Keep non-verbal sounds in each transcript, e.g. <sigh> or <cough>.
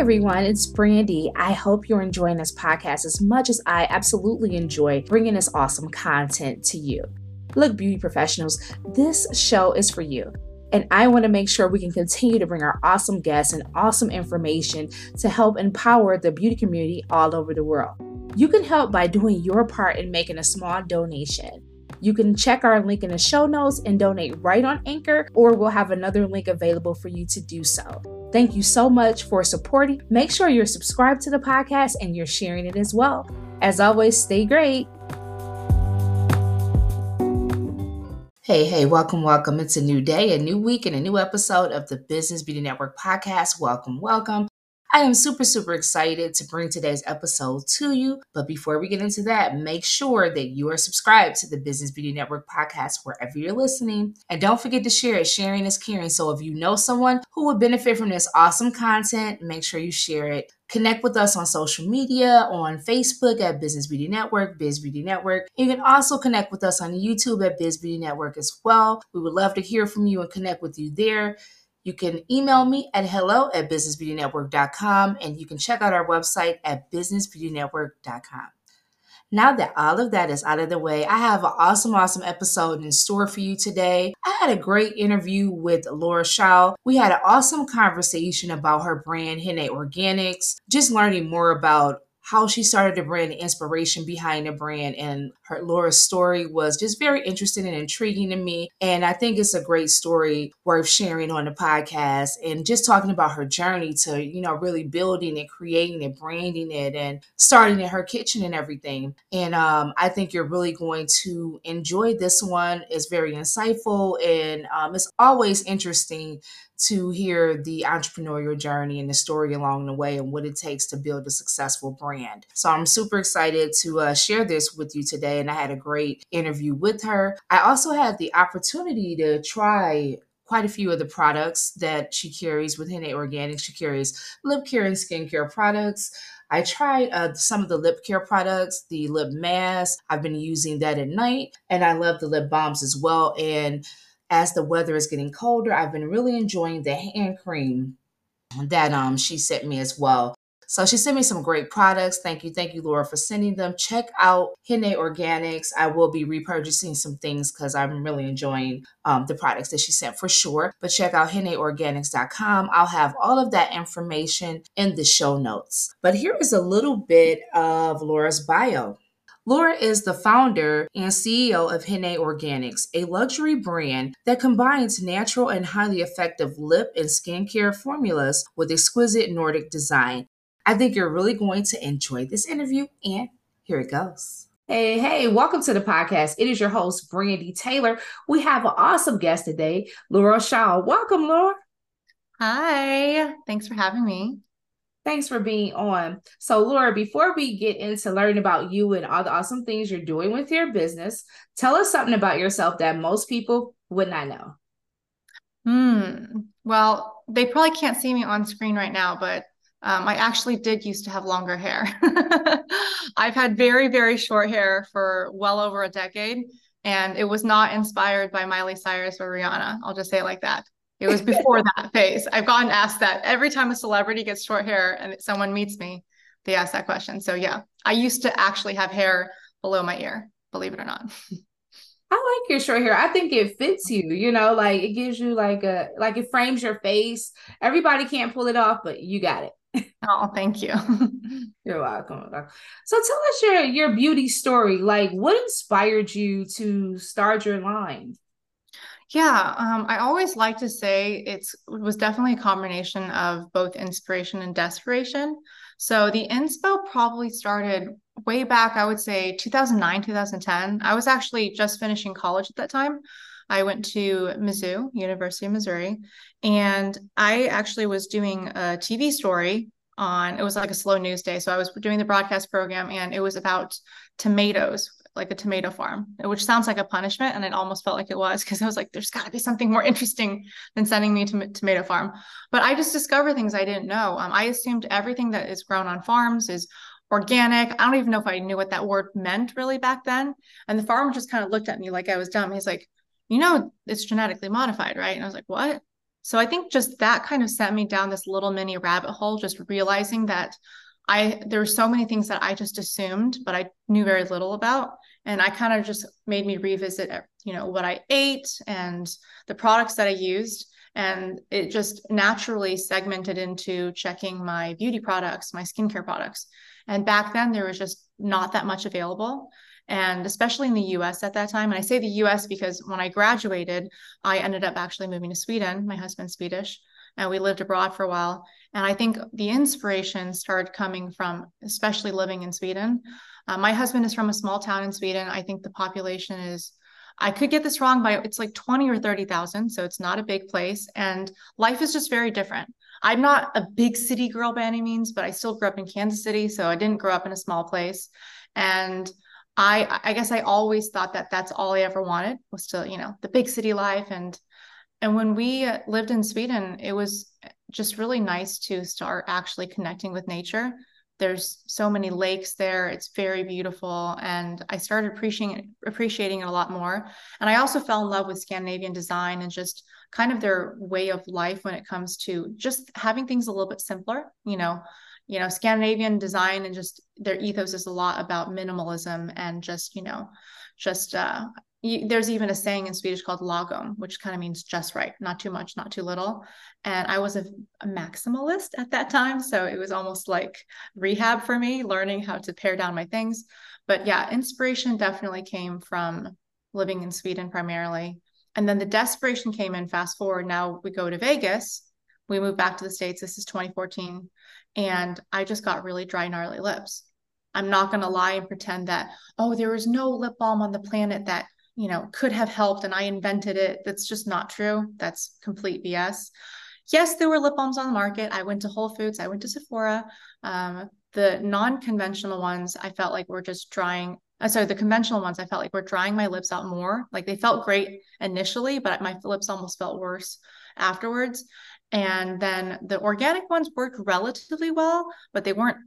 Everyone, it's Brandi. I hope you're enjoying this podcast as much as I absolutely enjoy bringing this awesome content to you. Look, beauty professionals, this show is for you. And I want to make sure we can continue to bring our awesome guests and awesome information to help empower the beauty community all over the world. You can help by doing your part in making a small donation. You can check our link in the show notes and donate right on Anchor, or we'll have another link available for you to do so. Thank you so much for supporting. Make sure you're subscribed to the podcast and you're sharing it as well. As always, stay great. Hey, hey, welcome, welcome. It's a new day, a new week, and a new episode of the Business Beauty Network podcast. Welcome, welcome. I am super, super excited to bring today's episode to you. But before we get into that, make sure that you are subscribed to the Business Beauty Network podcast wherever you're listening. And don't forget to share it. Sharing is caring. So if you know someone who would benefit from this awesome content, make sure you share it. Connect with us on social media, on Facebook at Business Beauty Network, Biz Beauty Network. You can also connect with us on YouTube at Biz Beauty Network as well. We would love to hear from you and connect with you there. You can email me at hello at businessbeautynetwork.com and you can check out our website at businessbeautynetwork.com. Now that all of that is out of the way, I have an awesome, awesome episode in store for you today. I had a great interview with Laura Xiao. We had an awesome conversation about her brand, Henne Organics, just learning more about how she started the brand, the inspiration behind the brand, and her Laura's story was just very interesting and intriguing to me. And I think it's a great story worth sharing on the podcast and just talking about her journey to, you know, really building and creating and branding it and starting in her kitchen and everything. And um, I think you're really going to enjoy this one. It's very insightful and um, it's always interesting to hear the entrepreneurial journey and the story along the way and what it takes to build a successful brand. So I'm super excited to uh, share this with you today. And I had a great interview with her. I also had the opportunity to try quite a few of the products that she carries with Henne Organics. She carries lip care and skincare products. I tried uh, some of the lip care products, the lip mask. I've been using that at night, and I love the lip balms as well. And as the weather is getting colder, I've been really enjoying the hand cream that um she sent me as well. So she sent me some great products. Thank you. Thank you, Laura, for sending them. Check out Henne Organics. I will be repurchasing some things because I'm really enjoying um, the products that she sent for sure. But check out henneorganics.com. I'll have all of that information in the show notes. But here is a little bit of Laura's bio. Laura is the founder and CEO of Henne Organics, a luxury brand that combines natural and highly effective lip and skincare formulas with exquisite Nordic design. I think you're really going to enjoy this interview, and here it goes. Hey, hey, welcome to the podcast. It is your host, Brandi Taylor. We have an awesome guest today, Laura Xiao. Welcome, Laura. Hi, thanks for having me. Thanks for being on. So, Laura, before we get into learning about you and all the awesome things you're doing with your business, tell us something about yourself that most people would not know. Hmm. Well, they probably can't see me on screen right now, but um, I actually did used to have longer hair. <laughs> I've had very, very short hair for well over a decade, and it was not inspired by Miley Cyrus or Rihanna. I'll just say it like that. It was before that phase. I've gotten asked that every time a celebrity gets short hair and someone meets me, they ask that question. So yeah, I used to actually have hair below my ear, believe it or not. I like your short hair. I think it fits you, you know, like it gives you like a like it frames your face. Everybody can't pull it off, but you got it. <laughs> oh, thank you. <laughs> You're welcome. So tell us your your beauty story. Like what inspired you to start your line? Yeah, um, I always like to say it's it was definitely a combination of both inspiration and desperation. So the inspo probably started way back, I would say 2009, 2010. I was actually just finishing college at that time. I went to Mizzou, University of Missouri, and I actually was doing a TV story on it was like a slow news day so i was doing the broadcast program and it was about tomatoes like a tomato farm which sounds like a punishment and it almost felt like it was because i was like there's got to be something more <laughs> interesting than sending me to tomato farm. But i just discovered things i didn't know. Um, i assumed everything that is grown on farms is organic. I don't even know if i knew what that word meant really back then. And the farmer just kind of looked at me like i was dumb. He's like you know it's genetically modified right? And i was like what? So I think just that kind of sent me down this little mini rabbit hole, just realizing that I there were so many things that I just assumed, but I knew very little about. And I kind of just made me revisit, uh, you know, what I ate and the products that I used. And it just naturally segmented into checking my beauty products, my skincare products. And back then there was just not that much available and especially in the US at that time. And I say the US because when I graduated, I ended up actually moving to Sweden. My husband's Swedish, and we lived abroad for a while. And I think the inspiration started coming from, especially living in Sweden. Uh, my husband is from a small town in Sweden. I think the population is I could get this wrong but it's like 20 or 30,000. So it's not a big place. And life is just very different. I'm not a big city girl by any means, but I still grew up in Kansas City. So I didn't grow up in a small place. And I I guess I always thought that that's all I ever wanted was to you know the big city life and and when we lived in Sweden it was just really nice to start actually connecting with nature. There's so many lakes there. It's very beautiful and I started appreciating appreciating it a lot more. And I also fell in love with Scandinavian design and just kind of their way of life when it comes to just having things a little bit simpler you know. You know scandinavian design and just their ethos is a lot about minimalism and just you know just uh you, there's even a saying in swedish called lagom which kind of means just right not too much not too little. And i was a, a maximalist at that time so it was almost like rehab for me learning how to pare down my things. But yeah inspiration definitely came from living in sweden primarily. And then the desperation came in fast forward now we go to vegas we moved back to the states this is 2014 and I just got really dry, gnarly lips. I'm not going to lie and pretend that, oh, there was no lip balm on the planet that, you know, could have helped and I invented it. That's just not true. That's complete BS. Yes, there were lip balms on the market. I went to Whole Foods, I went to Sephora. Um, the non conventional ones, I felt like were just drying. Uh, sorry, the conventional ones, I felt like were drying my lips out more. Like they felt great initially, but my lips almost felt worse afterwards and then the organic ones worked relatively well but they weren't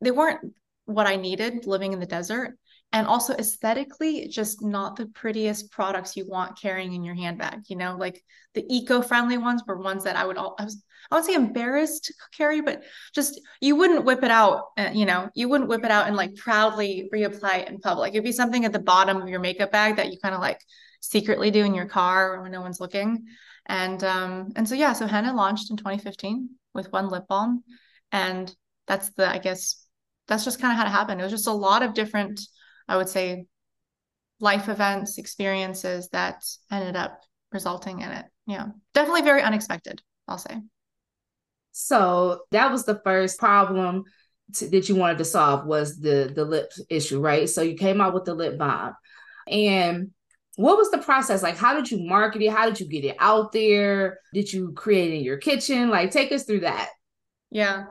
they weren't what i needed living in the desert and also aesthetically just not the prettiest products you want carrying in your handbag you know? Like the eco-friendly ones were ones that i would all i was i would say embarrassed to carry but just you wouldn't whip it out uh, you know you wouldn't whip it out and like proudly reapply it in public. It'd be something at the bottom of your makeup bag that you kind of like secretly do in your car when no one's looking. And um, and so yeah, so Henne launched in 2015 with one lip balm, and that's the I guess that's just kind of how it happened. It was just a lot of different, I would say, life events, experiences that ended up resulting in it. Yeah, definitely very unexpected. I'll say. So that was the first problem to, that you wanted to solve was the the lip issue, right? So you came out with the lip balm, and what was the process like how did you market it how did you get it out there did you create it in your kitchen like take us through that yeah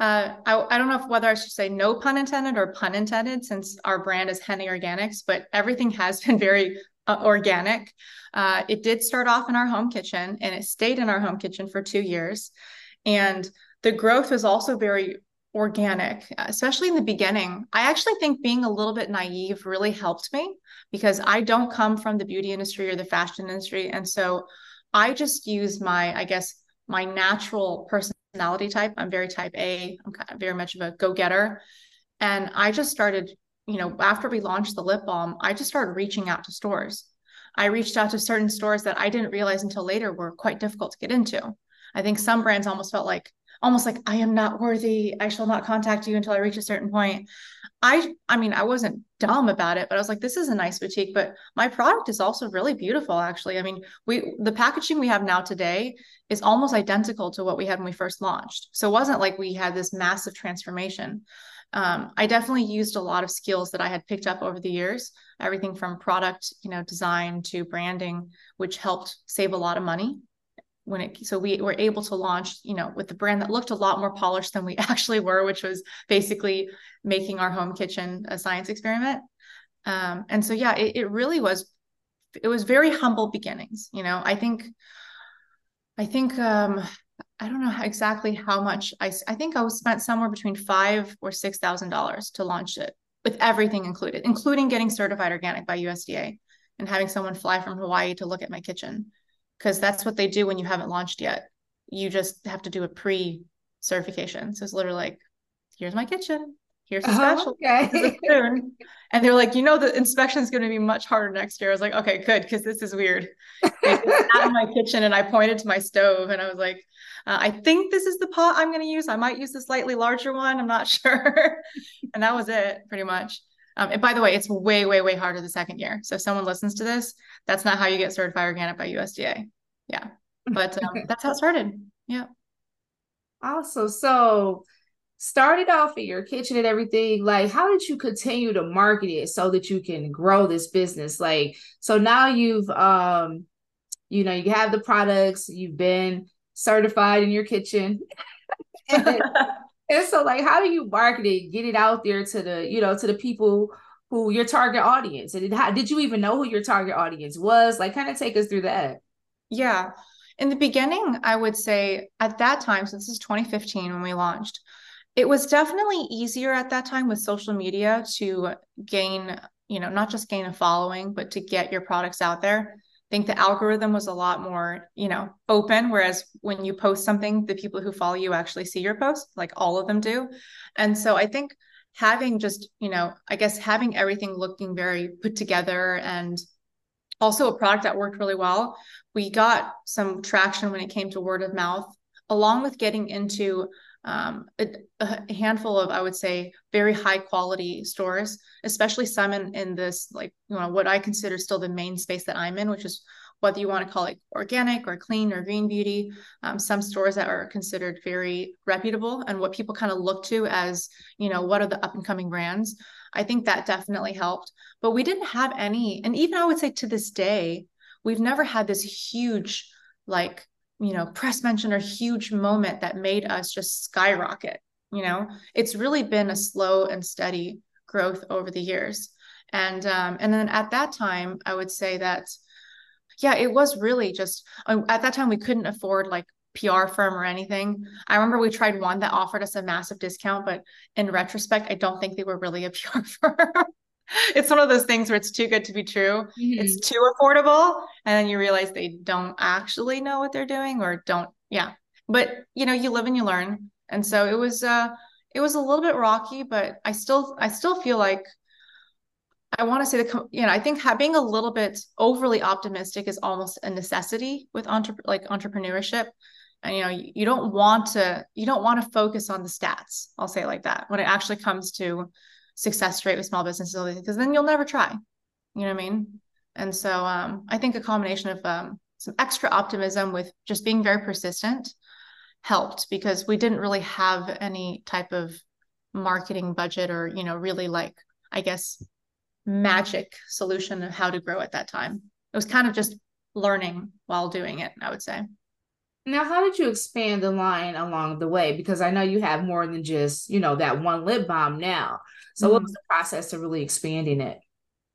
uh, I, I don't know if whether I should say no pun intended or pun intended, since our brand is Henne Organics, but everything <laughs> has been very uh, organic. Uh, it did start off in our home kitchen and it stayed in our home kitchen for two years. And the growth was also very organic, especially in the beginning. I actually think being a little bit naive really helped me because I don't come from the beauty industry or the fashion industry. And so I just use my, I guess, my natural personality type. I'm very type A, I'm very much of a go getter. And I just started, you know, after we launched the lip balm, I just started reaching out to stores. I reached out to certain stores that I didn't realize until later were quite difficult to get into. I think some brands almost felt like almost like I am not worthy. I shall not contact you until I reach a certain point. I I mean, I wasn't dumb about it, but I was like, this is a nice boutique. But my product is also really beautiful, actually. I mean, we the packaging we have now today is almost identical to what we had when we first launched. So it wasn't like we had this massive transformation. Um, I definitely used a lot of skills that I had picked up over the years, everything from product, you know, design to branding, which helped save a lot of money when it so we were able to launch you know with the brand that looked a lot more polished than we <laughs> actually were which was basically making our home kitchen a science experiment. Um, and so yeah it, it really was it was very humble beginnings you know. I think i think um i don't know exactly how much i i think i was spent somewhere between five or six thousand dollars to launch it with everything included including getting certified organic by usda and having someone fly from hawaii to look at my kitchen because that's what they do when you haven't launched yet. You just have to do a pre certification. So it's literally like, here's my kitchen. Here's a oh, special. Oh, okay. and they're like, you know, the inspection is going to be much harder next year. I was like, okay, good, because this is weird. out in my kitchen and I pointed to my stove and I was like, uh, I think this is the pot I'm going to use. I might use the slightly larger one. I'm not <laughs> sure. and that was it, pretty much. Um, and by the way, it's way, way, way harder the second year. So if someone listens to this, that's not how you get certified organic by USDA. Yeah. <laughs> But um, that's how it started. Yeah. Awesome. So started off in your kitchen and everything. Like, how did you continue to market it so that you can grow this business? Like, so now you've um, you know, you have the products, you've been certified in your kitchen. <laughs> and, <laughs> and so like how do you market it, get it out there to the, you know, to the people who your target audience? And how, did you even know who your target audience was? Like kind of take us through that. Yeah. In the beginning i would say at that time so this is 2015 when we launched it was definitely easier at that time with social media to gain you know not just gain a following but to get your products out there think the algorithm was a lot more, you know, open. Whereas when you post something, the people who follow you actually see your post, like all of them do. And so I think having just, you know, I guess having everything looking very put together and also a product that worked really well. We got some traction when it came to word of mouth, along with getting into um, a, a, handful of, I would say, very high quality stores, especially some in, in this, like, you know, what I consider still the main space that I'm in, which is whether you want to call it organic or clean or green beauty, um, some stores that are considered very reputable and what people kind of look to as, you know, what are the up and coming brands. I think that definitely helped. But we didn't have any, and even I would say to this day, we've never had this huge, like, you know, press mention or huge moment that made us just skyrocket. You know, it's really been a slow and steady growth over the years. And um, and then at that time, I would say that yeah, it was really just uh, at that time we couldn't afford like PR firm or anything. I remember we tried one that offered us a massive discount, but in retrospect, I don't think they were really a <laughs> PR firm. <laughs> it's one of those things where it's too good to be true. Mm-hmm. It's too affordable. And then you realize they don't actually know what they're doing or don't, yeah. But you know, you live and you learn. And so it was uh it was a little bit rocky, but I still I still feel like I want to say that you know I think being a little bit overly optimistic is almost a necessity with entre- like entrepreneurship. And you know you, you don't want to you don't want to focus on the stats. I'll say it like that when it actually comes to success rate with small businesses because then you'll never try. You know what I mean? And so um, I think a combination of um, some extra optimism with just being very persistent helped because we didn't really have any type of marketing budget or you know really like I guess magic solution of how to grow at that time. It was kind of just learning while doing it, I would say. Now, how did you expand the line along the way? Because I know you have more than just, you know, that one lip balm now. So, mm-hmm. what was the process of really expanding it?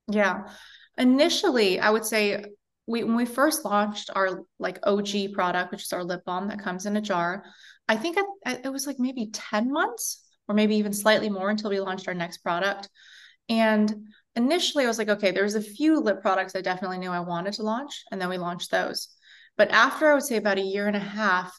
Yeah. Initially, I would say we when we first launched our like OG product, which is our lip balm that comes in a jar, I think it, it was like maybe 10 months or maybe even slightly more until we launched our next product. And initially I was like, okay, there's a few lip products I definitely knew I wanted to launch, and then we launched those. But after I would say about a year and a half,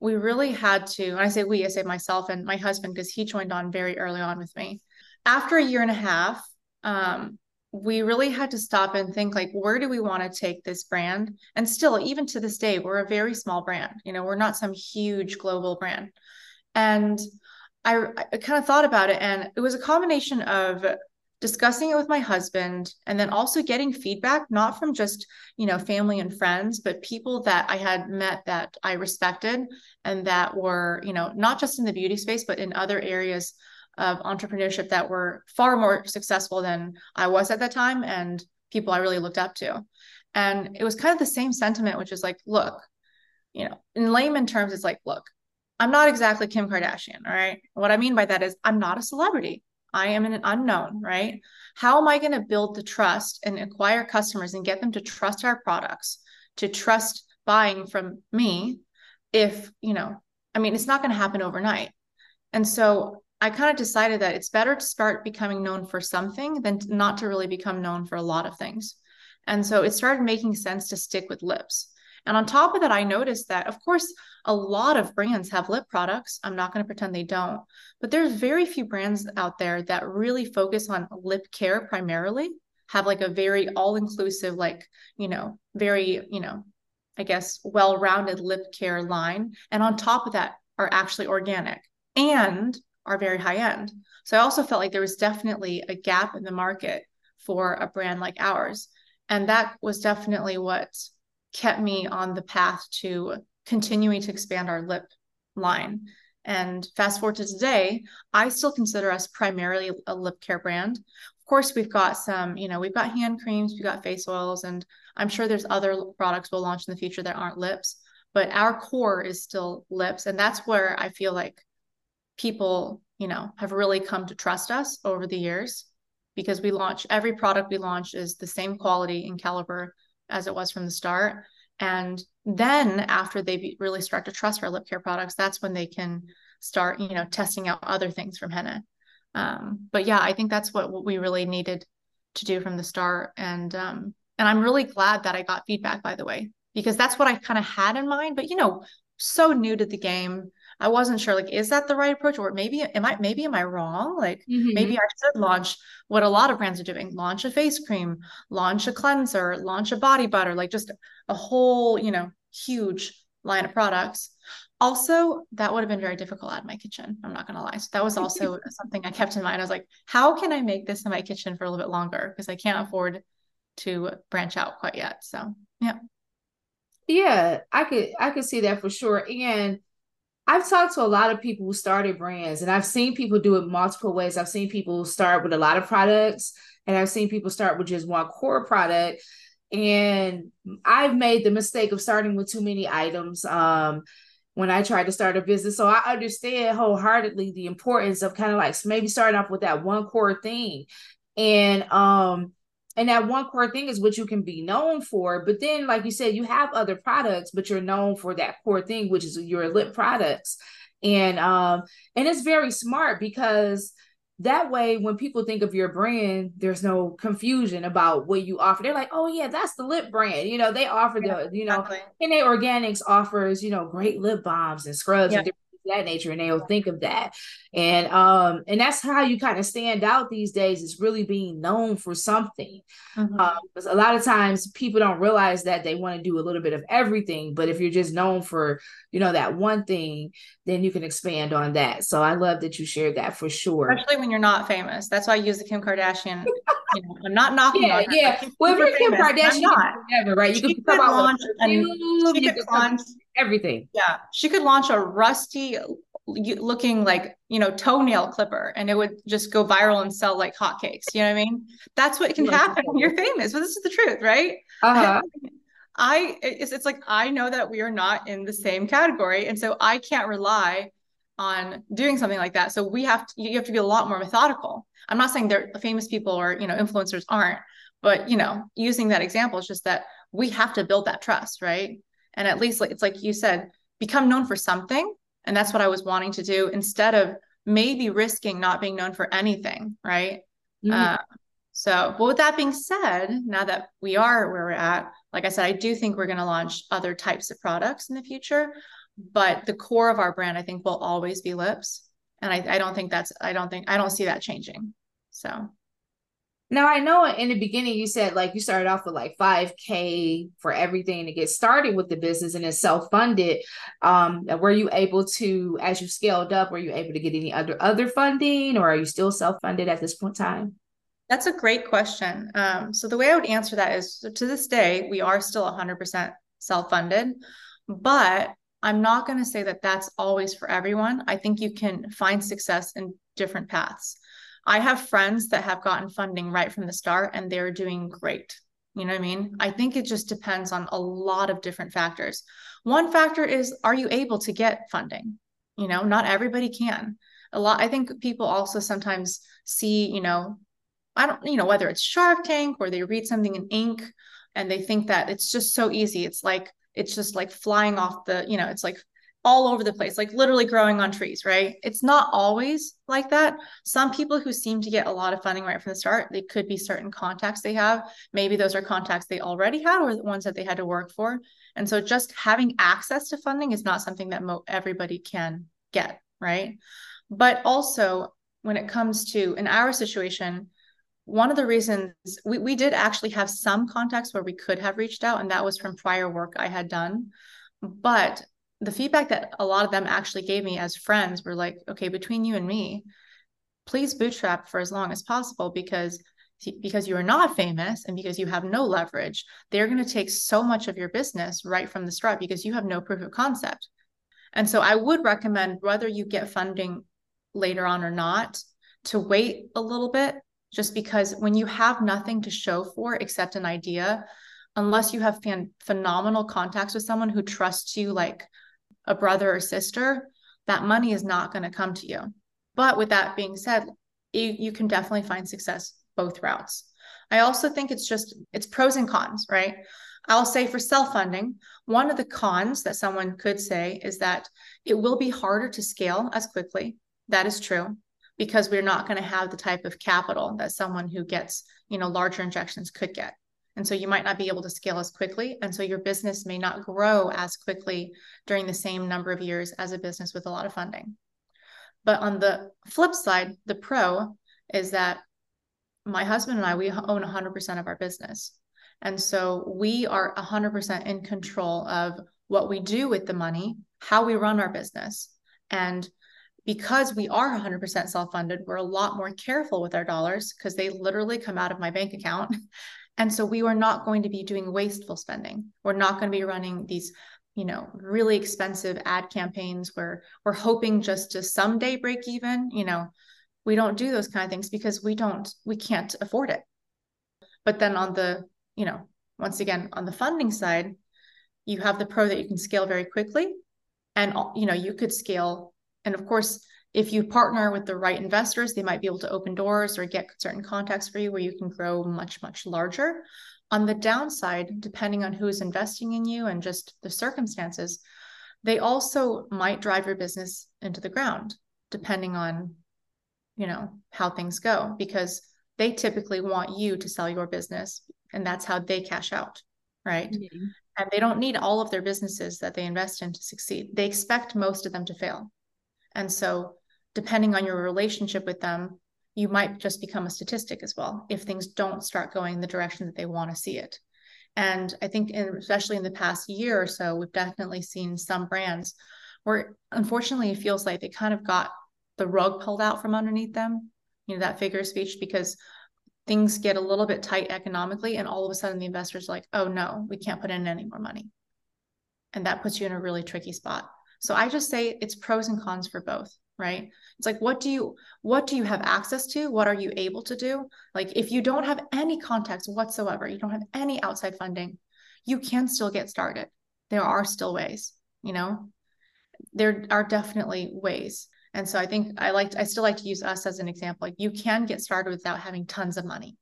we really had to, and I say we, I say myself and my husband, because he joined on very early on with me. After a year and a half, um, we really had to stop and think like where do we want to take this brand and still even to this day we're a very small brand you know we're not some huge global brand and I, I kind of thought about it and it was a combination of discussing it with my husband and then also getting feedback not from just you know family and friends but people that i had met that i respected and that were you know not just in the beauty space but in other areas of entrepreneurship that were far more successful than i was at that time and people i really looked up to and it was kind of the same sentiment which is like look you know, in layman terms, it's like, look, I'm not exactly Kim Kardashian. All right. What I mean by that is I'm not a celebrity. I am an unknown, right? How am I going to build the trust and acquire customers and get them to trust our products, to trust buying from me if, you know, I mean, it's not going to happen overnight. And so I kind of decided that it's better to start becoming known for something than not to really become known for a lot of things. And so it started making sense to stick with lips. And on top of that, I noticed that, of course, a lot of brands have lip products. I'm not going to pretend they don't, but there's very few brands out there that really focus on lip care primarily, have like a very all inclusive, like, you know, very, you know, I guess, well rounded lip care line. And on top of that, are actually organic and are very high end. So I also felt like there was definitely a gap in the market for a brand like ours. And that was definitely what kept me on the path to continuing to expand our lip line. And fast forward to today, I still consider us primarily a lip care brand. Of course, we've got some, you know, we've got hand creams, we've got face oils, and I'm sure there's other products we'll launch in the future that aren't lips, but our core is still lips. And that's where I feel like people, you know, have really come to trust us over the years because we launch every product we launch is the same quality and caliber as it was from the start. And then after they really start to trust our lip care products, that's when they can start, you know, testing out other things from Henne. Um, but yeah, I think that's what, what we really needed to do from the start. And um, and I'm really glad that I got feedback, by the way, because that's what I kind of had in mind. But you know, so new to the game, I wasn't sure like is that the right approach or maybe am I maybe am I wrong? Like mm-hmm. maybe I should launch what a lot of brands are doing, launch a face cream, launch a cleanser, launch a body butter, like just a whole, you know, huge line of products. Also, that would have been very difficult at my kitchen. I'm not going to lie. So that was also <laughs> something I kept in mind. I was like, how can I make this in my kitchen for a little bit longer? Because I can't afford to branch out quite yet. So, yeah. Yeah, I could I could see that for sure. And I've talked to a lot of people who started brands, and I've seen people do it multiple ways. I've seen people start with a lot of products, and I've seen people start with just one core product. And I've made the mistake of starting with too many items um, when I tried to start a business. So I understand wholeheartedly the importance of kind of like maybe starting off with that one core thing. And um, and that one core thing is what you can be known for but then like you said you have other products but you're known for that core thing which is your lip products and um and it's very smart because that way when people think of your brand there's no confusion about what you offer they're like oh yeah that's the lip brand you know they offer yeah, the you know exactly. and Henne Organics offers you know great lip balms and scrubs yeah. and that nature and they'll think of that. And um and that's how you kind of stand out these days is really being known for something. Mm-hmm. um, a lot of times people don't realize that they want to do a little bit of everything but if you're just known for you know that one thing then you can expand on that. So i love that you shared that for sure. Especially when you're not famous. That's why i use the kim kardashian you know, i'm not knocking yeah on her, yeah. well if you're kim kardashian. Whatever, right? You she can come you could launch everything. Yeah. She could launch a rusty looking like, you know, toenail clipper and it would just go viral and sell like hotcakes. You know what I mean? That's what can happen you're famous. But this is the truth, right? Uh-huh. <laughs> I it's, it's like I know that we are not in the same category. And so I can't rely on doing something like that. So we have to you have to be a lot more methodical. I'm not saying they're famous people or you know influencers aren't, but you know, using that example is just that we have to build that trust, right? And at least like it's like you said become known for something. And that's what i was wanting to do instead of maybe risking not being known for anything right? Mm-hmm. uh, so but with that being said now that we are where we're at like i said i do think we're going to launch other types of products in the future. But the core of our brand i think will always be lips. And i, I don't think that's i don't think i don't see that changing. So now I know in the beginning you said like you started off with like 5k for everything to get started with the business and it's self-funded. Um, were you able to, as you scaled up, were you able to get any other other funding or are you still self-funded at this point in time? That's a great question. Um, so the way I would answer that is to this day, we are still 100% self-funded, but I'm not going to say that that's always for everyone. I think you can find success in different paths. I have friends that have gotten funding right from the start and they're doing great. You know what I mean? I think it just depends on a lot of different factors. One factor is are you able to get funding? You know, not everybody can. A lot, I think people also sometimes see, you know, I don't, you know, whether it's Shark Tank or they read something in Inc. and they think that it's just so easy. It's like, it's just like flying off the, you know, it's like all over the place, like literally growing on trees, right? It's not always like that. Some people who seem to get a lot of funding right from the start, they could be certain contacts they have. Maybe those are contacts they already had or the ones that they had to work for. And so just having access to funding is not something that mo- everybody can get, right? But also, when it comes to in our situation, one of the reasons we, we did actually have some contacts where we could have reached out, and that was from prior work I had done. But the feedback that a lot of them actually gave me as friends were like, okay, between you and me, please bootstrap for as long as possible because because you are not famous and because you have no leverage, they're going to take so much of your business right from the start because you have no proof of concept. And so I would recommend whether you get funding later on or not to wait a little bit just because when you have nothing to show for except an idea, unless you have fan- phenomenal contacts with someone who trusts you like a brother or sister, that money is not going to come to you. But with that being said, you, you can definitely find success both routes. I also think it's just it's pros and cons, right? I'll say for self-funding, one of the cons that someone could say is that it will be harder to scale as quickly. That is true because we're not going to have the type of capital that someone who gets, you know, larger injections could get. And so you might not be able to scale as quickly. And so your business may not grow as quickly during the same number of years as a business with a lot of funding. But on the flip side, the pro is that my husband and I, we own 100% of our business. And so we are 100% in control of what we do with the money, how we run our business. And because we are 100% self funded, we're a lot more careful with our dollars because they literally come out of my bank account. <laughs> And so we were not going to be doing wasteful spending. We're not going to be running these, you know, really expensive ad campaigns where we're hoping just to someday break even. You know, we don't do those kind of things because we don't, we can't afford it. But then on the you know, once again, on the funding side, you have the pro that you can scale very quickly. And, you know, you could scale. And of course, if you partner with the right investors, they might be able to open doors or get certain contacts for you where you can grow much, much larger. On the downside, depending on who's investing in you and just the circumstances, they also might drive your business into the ground, depending on, you know, how things go, because they typically want you to sell your business and that's how they cash out right mm-hmm. and they don't need all of their businesses that they invest in to succeed they expect most of them to fail and so depending on your relationship with them you might just become a statistic as well if things don't start going the direction that they want to see it. And i think in, especially in the past year or so we've definitely seen some brands where unfortunately it feels like they kind of got the rug pulled out from underneath them you know that figure of speech because things get a little bit tight economically and all of a sudden the investors are like oh no we can't put in any more money. And that puts you in a really tricky spot. So i just say it's pros and cons for both right it's like what do you what do you have access to what are you able to do like if you don't have any contacts whatsoever you don't have any outside funding you can still get started there are still ways you know there are definitely ways and so I think I like I still like to use us as an example. Like you can get started without having tons of money.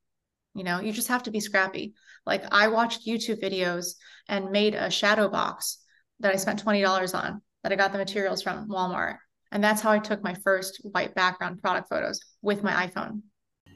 You know, you just have to be scrappy. Like I watched YouTube videos and made a shadow box that I spent $20 on that I got the materials from Walmart. And that's how I took my first white background product photos with my iPhone.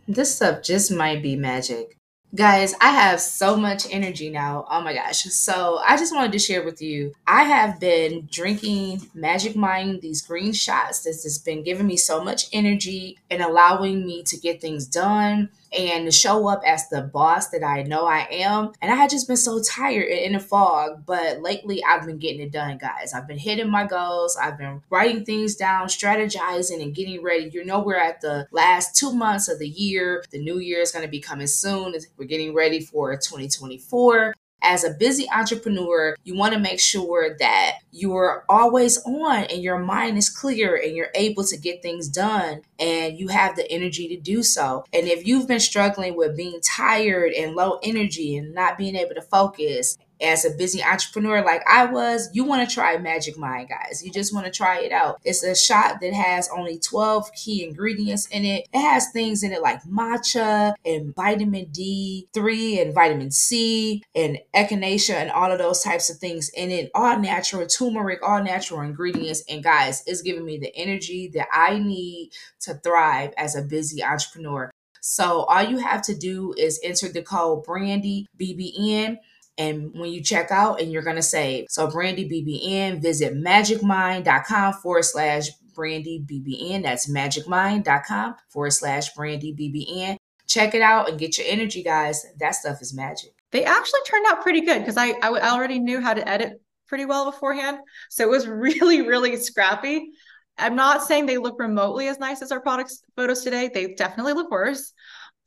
This stuff just might be magic. Guys, I have so much energy now. Oh my gosh. So, I just wanted to share with you. I have been drinking Magic Mind, these green shots. This has been giving me so much energy and allowing me to get things done and show up as the boss that I know I am. And I had just been so tired and in a fog, but lately I've been getting it done, guys. I've been hitting my goals, I've been writing things down, strategizing, and getting ready. You know, we're at the last two months of the year. The new year is going to be coming soon. We're getting ready for 2024. As a busy entrepreneur, you want to make sure that you're always on and your mind is clear and you're able to get things done and you have the energy to do so. And if you've been struggling with being tired and low energy and not being able to focus as a busy entrepreneur like I was, you want to try Magic Mind, guys. You just want to try it out. It's a shot that has only 12 key ingredients in it. It has things in it like matcha and vitamin D3 and vitamin C and echinacea and all of those types of things in it. All natural, turmeric, all natural ingredients. And guys, it's giving me the energy that I need to thrive as a busy entrepreneur. So all you have to do is enter the code Brandi BBN and when you check out and you're going to save. So Brandi BBN, visit magicmind.com forward slash Brandi BBN. That's magicmind.com forward slash Brandi BBN. Check it out and get your energy, guys. That stuff is magic. They actually turned out pretty good because I, I already knew how to edit pretty well beforehand. So it was <laughs> really, really scrappy. I'm not saying they look remotely as nice as our products photos today. They definitely look worse.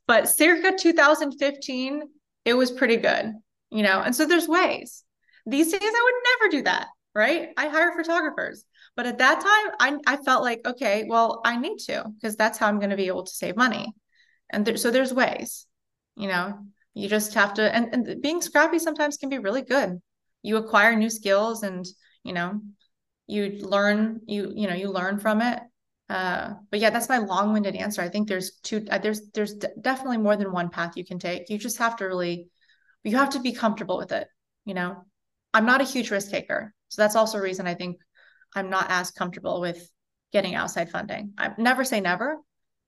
But circa 2015, it was pretty good you know? And so there's ways. These days i would never do that right? I hire photographers. But at that time i, I felt like okay well i need to because that's how i'm going to be able to save money. And there, so there's ways you know? You just have to and, and being scrappy sometimes can be really good. You acquire new skills and you know you learn you you know you learn from it. Uh, but yeah that's my long-winded answer. I think there's two uh, there's there's d- definitely more than one path you can take. You just have to really you have to be comfortable with it. You know, I'm not a huge risk taker. So that's also a reason I think I'm not as comfortable with getting outside funding. I never say never,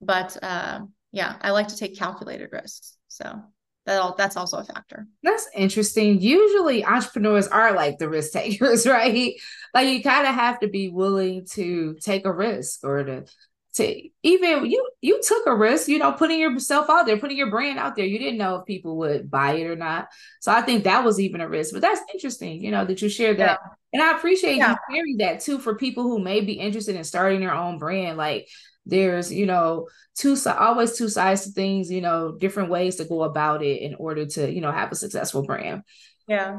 but uh, yeah, I like to take calculated risks. So that all, that's also a factor. That's interesting. Usually entrepreneurs are like the risk <laughs> takers, right? Like you kind of have to be willing to take a risk or to to even you you took a risk you know putting yourself out there putting your brand out there. You didn't know if people would buy it or not. So i think that was even a risk but that's interesting you know that you shared that. Yeah. and i appreciate yeah. you sharing that too for people who may be interested in starting their own brand. Like there's you know two always two sides to things you know different ways to go about it in order to you know have a successful brand. Yeah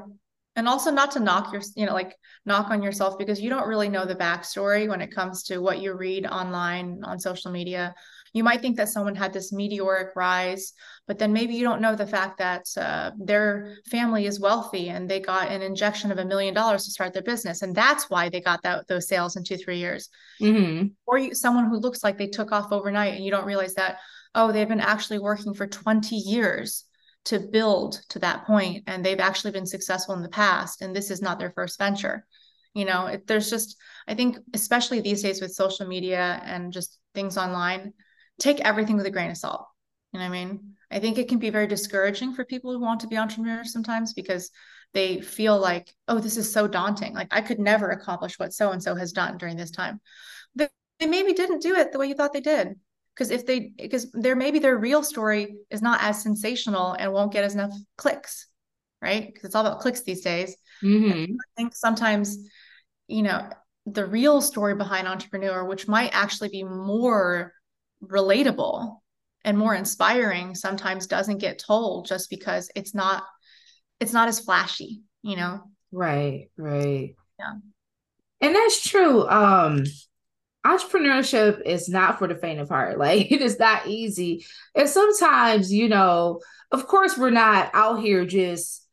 and also not to knock your you know like knock on yourself because you don't really know the backstory when it comes to what you read online on social media. You might think that someone had this meteoric rise but then maybe you don't know the fact that uh, their family is wealthy and they got an injection of a million dollars to start their business. And that's why they got that those sales in two three years. Mm-hmm. or you, someone who looks like they took off overnight and you don't realize that oh they've been actually working for 20 years to build to that point and they've actually been successful in the past and this is not their first venture. You know it, there's just i think especially these days with social media and just things online take everything with a grain of salt. You know what i mean? I think it can be very discouraging for people who want to be entrepreneurs sometimes because they feel like oh this is so daunting. Like i could never accomplish what so and so has done during this time. They, they maybe didn't do it the way you thought they did because if they because there maybe their real story is not as sensational and won't get as enough clicks right? Because it's all about clicks these days. Mm-hmm. i think sometimes you know the real story behind entrepreneur which might actually be more relatable and more inspiring sometimes doesn't get told just because it's not it's not as flashy you know? Right right. Yeah. And that's true um entrepreneurship is not for the faint of heart. <laughs> Like it is not easy. And sometimes, you know, of course, we're not out here just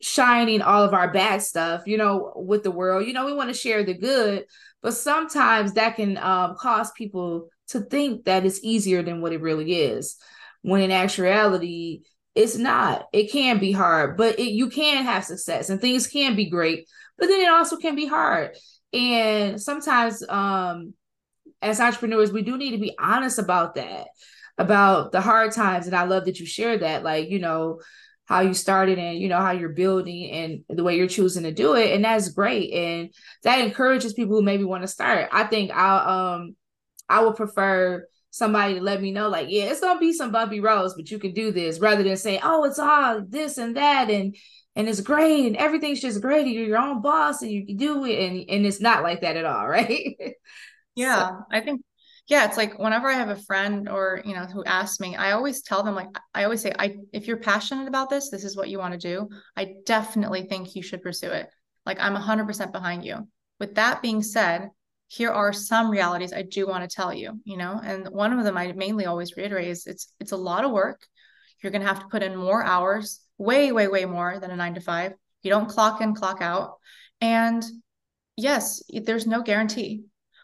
shining all of our bad stuff, you know, with the world. You know, we want to share the good, but sometimes that can um, cause people to think that it's easier than what it really is. When in actuality, it's not. It can be hard, but it, you can have success and things can be great, but then it also can be hard. And sometimes um, as entrepreneurs, we do need to be honest about that, about the hard times. And I love that you shared that, like, you know, how you started and you know how you're building and the way you're choosing to do it. And that's great. And that encourages people who maybe want to start. I think i'll um i would prefer somebody to let me know like yeah it's gonna be some bumpy roads but you can do this rather than saying oh it's all this and that and and it's great and everything's just great and you're your own boss and you can do it and and it's not like that at all <laughs> right Yeah, so. I think yeah, it's like whenever I have a friend or, you know, who asks me, I always tell them like I always say, I if you're passionate about this, this is what you want to do. I definitely think you should pursue it. Like I'm 100% behind you. With that being said, here are some realities I do want to tell you, you know, and one of them I mainly always reiterate is it's it's a lot of work. You're going to have to put in more hours, way way way more than a 9 to 5. You don't clock in, clock out. And yes, there's no guarantee.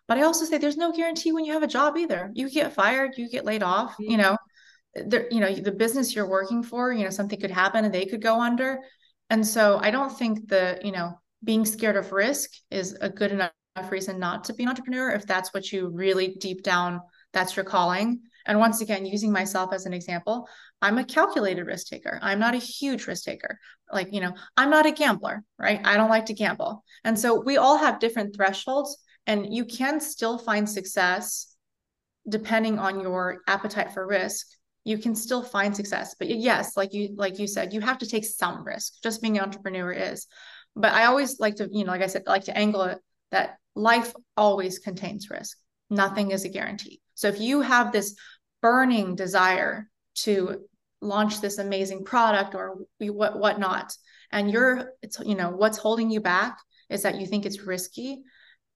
But I also say there's no guarantee when you have a job either. You get fired, you get laid off, you mm-hmm. know. There, you know, the business you're working for, you know, something could happen and they could go under. And so I don't think the, you know, being scared of risk is a good enough reason not to be an entrepreneur if that's what you really deep down that's your calling and once again using myself as an example i'm a calculated risk taker i'm not a huge risk taker like you know i'm not a gambler right i don't like to gamble and so we all have different thresholds and you can still find success depending on your appetite for risk you can still find success but yes like you like you said you have to take some risk just being an entrepreneur is but i always like to you know like i said like to angle it that life always contains risk. Nothing is a guarantee. So if you have this burning desire to launch this amazing product or what whatnot, and you're it's you know what's holding you back is that you think it's risky.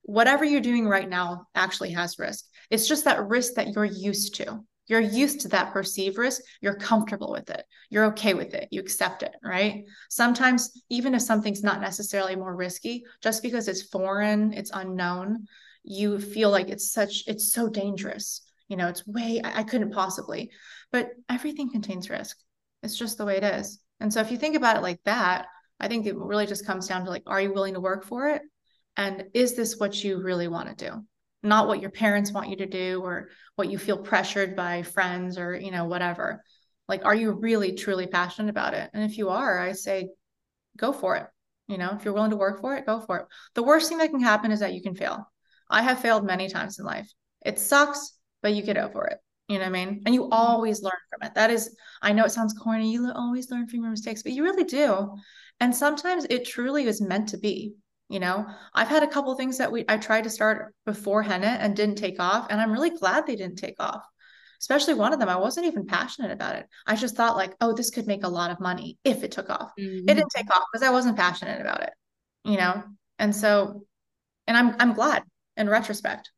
Whatever you're doing right now actually has risk. It's just that risk that you're used to. You're used to that perceived risk. You're comfortable with it. You're okay with it. You accept it, right? Sometimes, even if something's not necessarily more risky, just because it's foreign, it's unknown, you feel like it's such, it's so dangerous. You know, it's way, I, I couldn't possibly. But everything contains risk. It's just the way it is. And so if you think about it like that, I think it really just comes down to like, are you willing to work for it? And is this what you really want to do? not what your parents want you to do or what you feel pressured by friends or you know whatever. Like are you really truly passionate about it? And if you are i say go for it. You know if you're willing to work for it go for it. The worst thing that can happen is that you can fail. I have failed many times in life. It sucks but you get over it. You know what i mean? And you mm-hmm. always learn from it. That is i know it sounds corny you always learn from your mistakes but you really do. And sometimes it truly is meant to be you know? I've had a couple things that we i tried to start before Henne and didn't take off and i'm really glad they didn't take off. Especially one of them i wasn't even passionate about it. I just thought like oh this could make a lot of money if it took off. Mm-hmm. it didn't take off because i wasn't passionate about it you know? And so and i'm i'm glad in retrospect.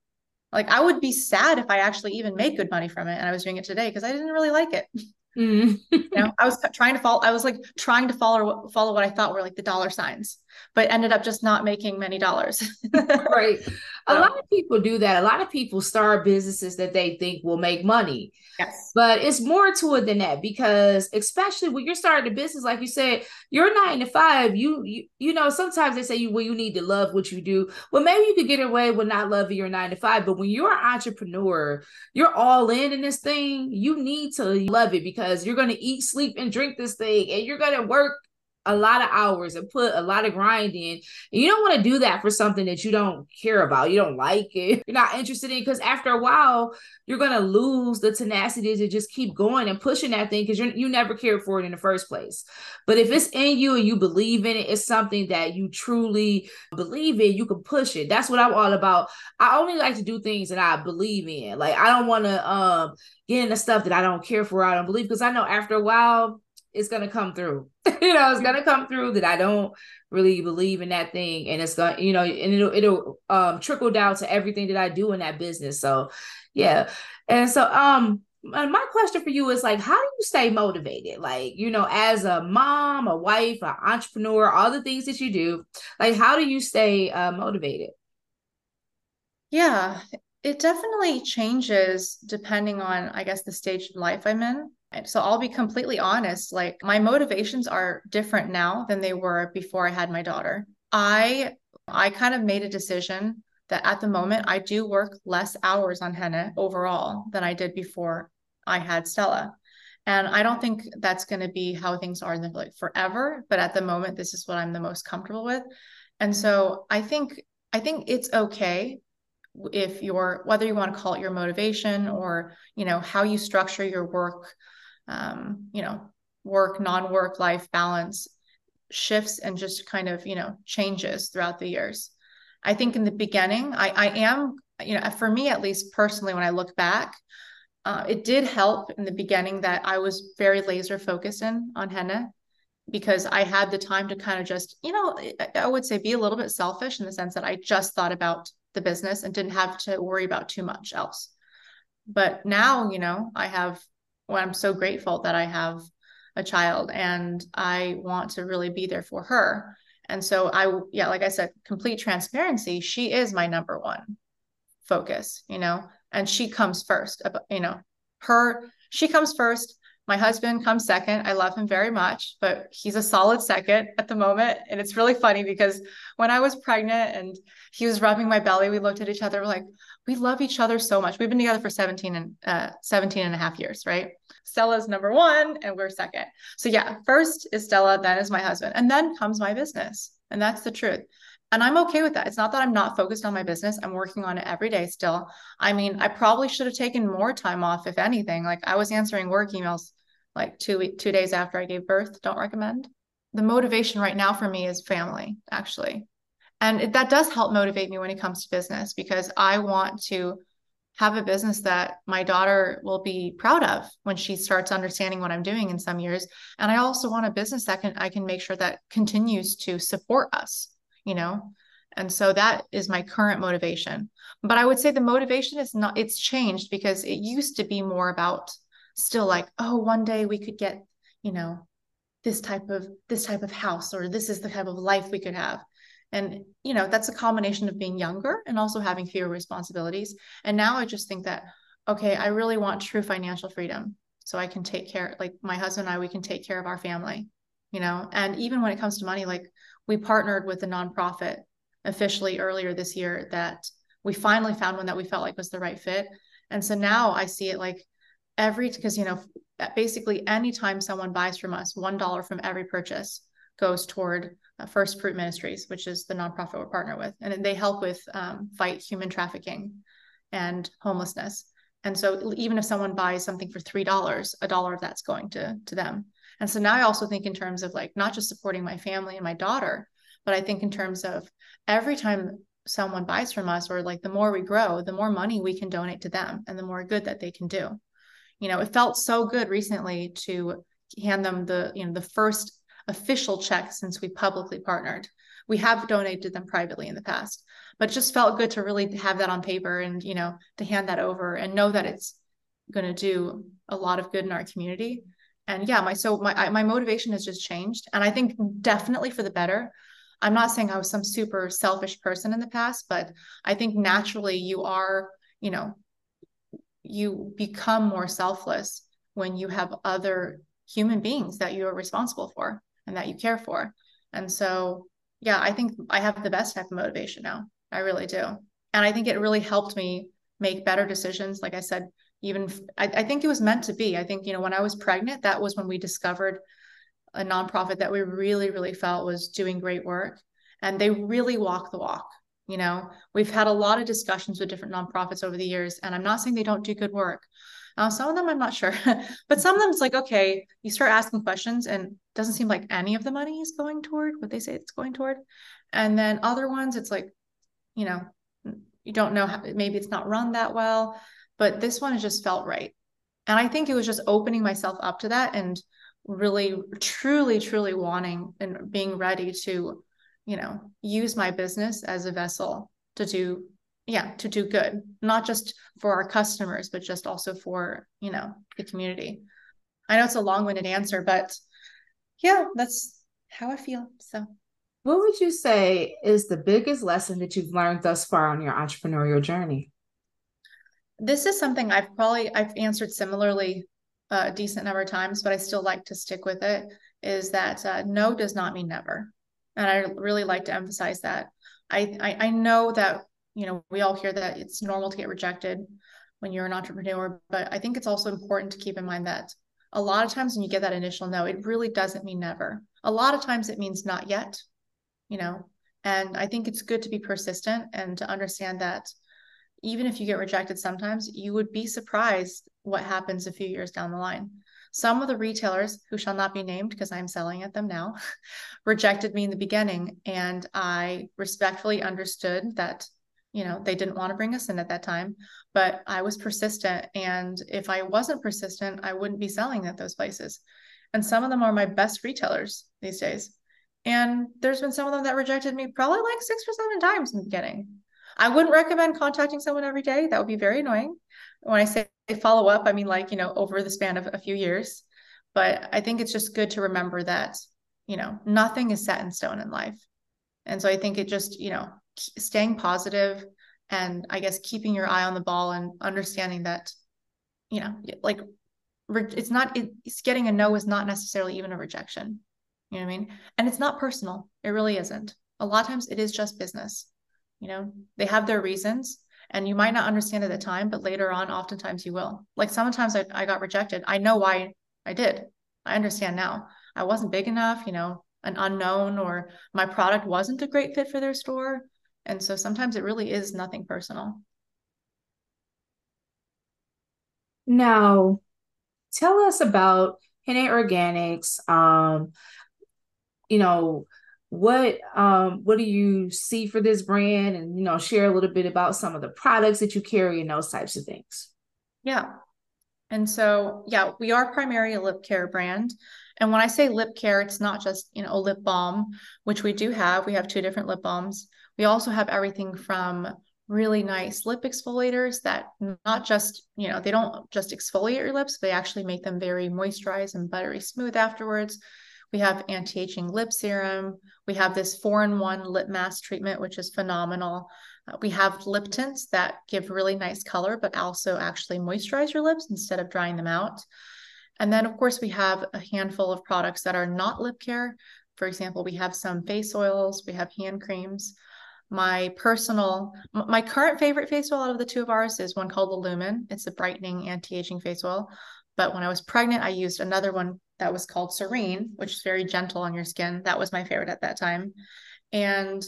Like i would be sad if i actually even made good money from it and i was doing it today because i didn't really like it. <laughs> Mm. you know, I was trying to follow, I was like trying to follow follow what I thought were like the dollar signs, but ended up just not making many dollars. <laughs> right. A lot of people do that. A lot of people start businesses that they think will make money. Yes. But it's more to it than that because especially when you're starting a business, like you said, you're nine to five. You you you know, sometimes they say you well, you need to love what you do. Well, maybe you could get away with not loving your nine to five, but when you're an entrepreneur, you're all in in this thing, you need to love it because you're gonna eat, sleep, and drink this thing, and you're gonna work a lot of hours and put a lot of grind in. And you don't want to do that for something that you don't care about, you don't like it, <laughs> you're not interested in. Because after a while, you're gonna lose the tenacity to just keep going and pushing that thing because you you never cared for it in the first place. But if it's in you and you believe in it, it's something that you truly believe in. You can push it. That's what I'm all about. I only like to do things that I believe in. Like I don't want to um get into stuff that I don't care for. I don't believe because I know after a while it's gonna come through. <laughs> you know, it's gonna come through that I don't really believe in that thing, and it's gonna, you know, and it'll it'll um trickle down to everything that I do in that business. So, yeah, and so um. My question for you is like, how do you stay motivated? Like, you know, as a mom, a wife, an entrepreneur, all the things that you do, like, how do you stay uh, motivated? Yeah, it definitely changes depending on, I guess, the stage of life I'm in. So I'll be completely honest, like my motivations are different now than they were before I had my daughter. I I kind of made a decision that at the moment I do work less hours on Henne overall than I did before I had Stella. And I don't think that's going to be how things are in the like forever, but at the moment this is what I'm the most comfortable with. And so I think I think it's okay if you're whether you want to call it your motivation or you know how you structure your work um, you know, work, non work life balance shifts and just kind of, you know, changes throughout the years. I think in the beginning, I, I am you know, for me at least personally, when I look back, uh, it did help in the beginning that I was very laser focused in on Henne because I had the time to kind of just, you know, I would say be a little bit selfish in the sense that I just thought about the business and didn't have to worry about too much else. But now, you know, I have, well, I'm so grateful that I have a child and I want to really be there for her. And so I, yeah, like I said, complete transparency, she is my number one focus, you know, and she comes first, you know, her, she comes first my husband comes second. I love him very much, but he's a solid second at the moment. And it's really funny because when I was pregnant and he was rubbing my belly, we looked at each other, we're like, we love each other so much. We've been together for 17 and uh, 17 and a half years, right? Stella's number one and we're second. So yeah, first is Stella, then is my husband, and then comes my business. And that's the truth. And I'm okay with that. It's not that I'm not focused on my business. I'm working on it every day still. I mean, I probably should have taken more time off, if anything. Like I was answering work emails like two two days after I gave birth. Don't recommend. The motivation right now for me is family, actually. And it, that does help motivate me when it comes to business because I want to have a business that my daughter will be proud of when she starts understanding what I'm doing in some years. And I also want a business that can I can make sure that continues to support us, you know. And so that is my current motivation. But I would say the motivation is not it's changed because it used to be more about still like oh one day we could get you know this type of this type of house or this is the type of life we could have and you know that's a combination of being younger and also having fewer responsibilities. And now i just think that okay i really want true financial freedom so i can take care like my husband and i we can take care of our family you know? And even when it comes to money like we partnered with a nonprofit officially earlier this year that we finally found one that we felt like was the right fit. And so now i see it like every because you know basically anytime someone buys from us one dollar from every purchase goes toward first fruit ministries which is the nonprofit we're partner with. And they help with um, fight human trafficking and homelessness. And so even if someone buys something for three dollars a dollar of that's going to to them. And so now i also think in terms of like not just supporting my family and my daughter but i think in terms of every time someone buys from us or like the more we grow the more money we can donate to them and the more good that they can do. You know it felt so good recently to hand them the you know the first official check since we publicly partnered. We have donated them privately in the past but just felt good to really have that on paper and you know to hand that over and know that it's going to do a lot of good in our community. And yeah my so my my motivation has just changed. And i think definitely for the better. I'm not saying i was some super selfish person in the past but i think naturally you are you know you become more selfless when you have other human beings that you are responsible for and that you care for. And so, yeah, I think I have the best type of motivation now. I really do. And I think it really helped me make better decisions. Like I said, even I, I think it was meant to be. I think, you know, when I was pregnant, that was when we discovered a nonprofit that we really, really felt was doing great work. And they really walk the walk. You know, we've had a lot of discussions with different nonprofits over the years, and I'm not saying they don't do good work. Uh, some of them I'm not sure, <laughs> but some of them it's like, okay, you start asking questions and doesn't seem like any of the money is going toward what they say it's going toward. And then other ones, it's like, you know, you don't know how, maybe it's not run that well, but this one just felt right. And I think it was just opening myself up to that and really, truly, truly wanting and being ready to you know use my business as a vessel to do yeah to do good not just for our customers but just also for you know the community. I know it's a long-winded answer but yeah that's how i feel so. What would you say is the biggest lesson that you've learned thus far on your entrepreneurial journey? This is something i've probably i've answered similarly uh, a decent number of times but i still like to stick with it is that uh, no does not mean never. And I really like to emphasize that. I, I, I know that you know we all hear that it's normal to get rejected when you're an entrepreneur, but I think it's also important to keep in mind that a lot of times when you get that initial no, it really doesn't mean never. A lot of times it means not yet, you know. And I think it's good to be persistent and to understand that even if you get rejected sometimes, you would be surprised what happens a few years down the line. Some of the retailers, who shall not be named because I'm selling at them now, <laughs> rejected me in the beginning. And I respectfully understood that you know, they didn't want to bring us in at that time, but I was persistent. And if I wasn't persistent, I wouldn't be selling at those places. And some of them are my best retailers these days. And there's been some of them that rejected me probably like six or seven times in the beginning. I wouldn't recommend contacting someone every day. That would be very annoying. When I say follow up, I mean like, you know, over the span of a few years. But I think it's just good to remember that, you know, nothing is set in stone in life. And so I think it just, you know, staying positive and I guess keeping your eye on the ball and understanding that, you know, like it's not, it's getting a no is not necessarily even a rejection. You know what I mean? And it's not personal. It really isn't. A lot of times it is just business. You know, they have their reasons and you might not understand at the time, but later on, oftentimes you will. Like sometimes I, I got rejected. I know why I did. I understand now. I wasn't big enough, you know, an unknown, or my product wasn't a great fit for their store. And so sometimes it really is nothing personal. Now, tell us about Henne Organics. Um, you know, what um what do you see for this brand? And you know share a little bit about some of the products that you carry and those types of things. Yeah. And so yeah we are primarily a lip care brand. And when i say lip care it's not just you know a lip balm which we do have. We have two different lip balms we also have everything from really nice lip exfoliators that not just you know they don't just exfoliate your lips they actually make them very moisturized and buttery smooth afterwards we have anti-aging lip serum. We have this four-in-one lip mask treatment, which is phenomenal. Uh, we have lip tints that give really nice color, but also actually moisturize your lips instead of drying them out. And then, of course, we have a handful of products that are not lip care. For example, we have some face oils, we have hand creams. My personal, my current favorite face oil out of the two of ours is one called the Lumen. It's a brightening anti-aging face oil. But when I was pregnant, I used another one that was called Serene, which is very gentle on your skin. That was my favorite at that time. And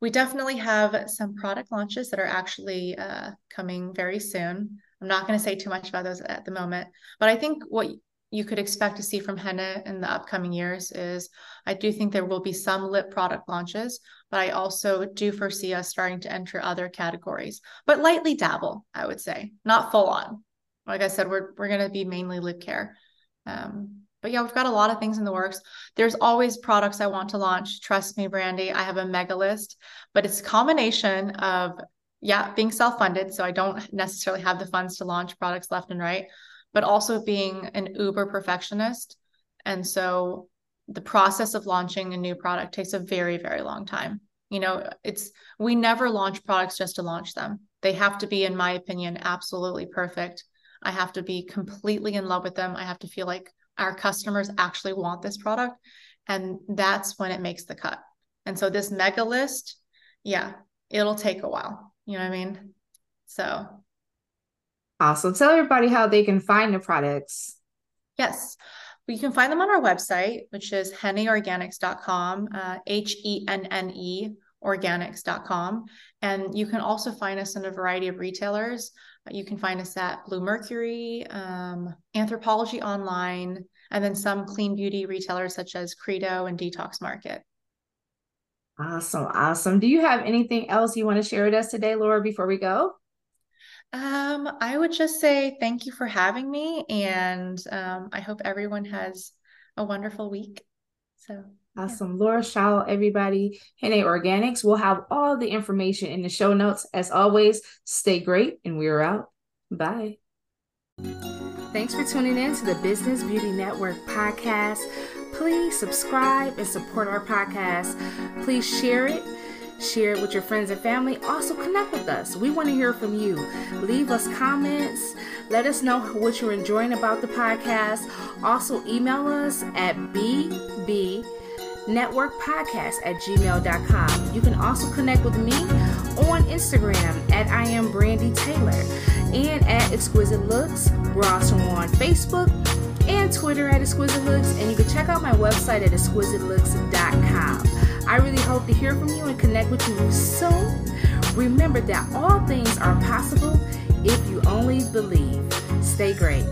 we definitely have some product launches that are actually uh, coming very soon. I'm not going to say too much about those at the moment, but I think what you could expect to see from Henne in the upcoming years is I do think there will be some lip product launches, but I also do foresee us starting to enter other categories, but lightly dabble, I would say, not full on. Like I said, we're we're going to be mainly lip care. Um, but yeah, we've got a lot of things in the works. There's always products I want to launch. Trust me, Brandi, I have a mega list, but it's a combination of, yeah, being self funded. So I don't necessarily have the funds to launch products left and right, but also being an uber perfectionist. And so the process of launching a new product takes a very, very long time. You know, it's, we never launch products just to launch them. They have to be, in my opinion, absolutely perfect. I have to be completely in love with them. I have to feel like our customers actually want this product. And that's when it makes the cut. And so this mega list, yeah, it'll take a while. You know what I mean? So awesome. Tell everybody how they can find the products. Yes. You can find them on our website, which is henneorganics.com, uh, H E N N E organics.com. And you can also find us in a variety of retailers. You can find us at Bluemercury, um, Anthropologie Online, and then some clean beauty retailers such as Credo and Detox Market. Awesome. Awesome. Do you have anything else you want to share with us today, Laura, before we go? Um, I would just say thank you for having me, and um, I hope everyone has a wonderful week. So Awesome. Yeah. Laura Xiao, everybody. Henne Organics. We'll have all the information in the show notes. As always, stay great, and we're out. Bye. Thanks for tuning in to the Business Beauty Network podcast. Please subscribe and support our podcast. Please share it. Share it with your friends and family. Also, connect with us. We want to hear from you. Leave us comments. Let us know what you're enjoying about the podcast. Also, email us at bb networkpodcast at gmail.com. You can also connect with me on Instagram at I am Brandi Taylor and at Exquisite Looks. We're also on Facebook and Twitter at Exquisite Looks, and you can check out my website at exquisitelooks.com. I really hope to hear from you and connect with you soon. Remember that all things are possible if you only believe. Stay great.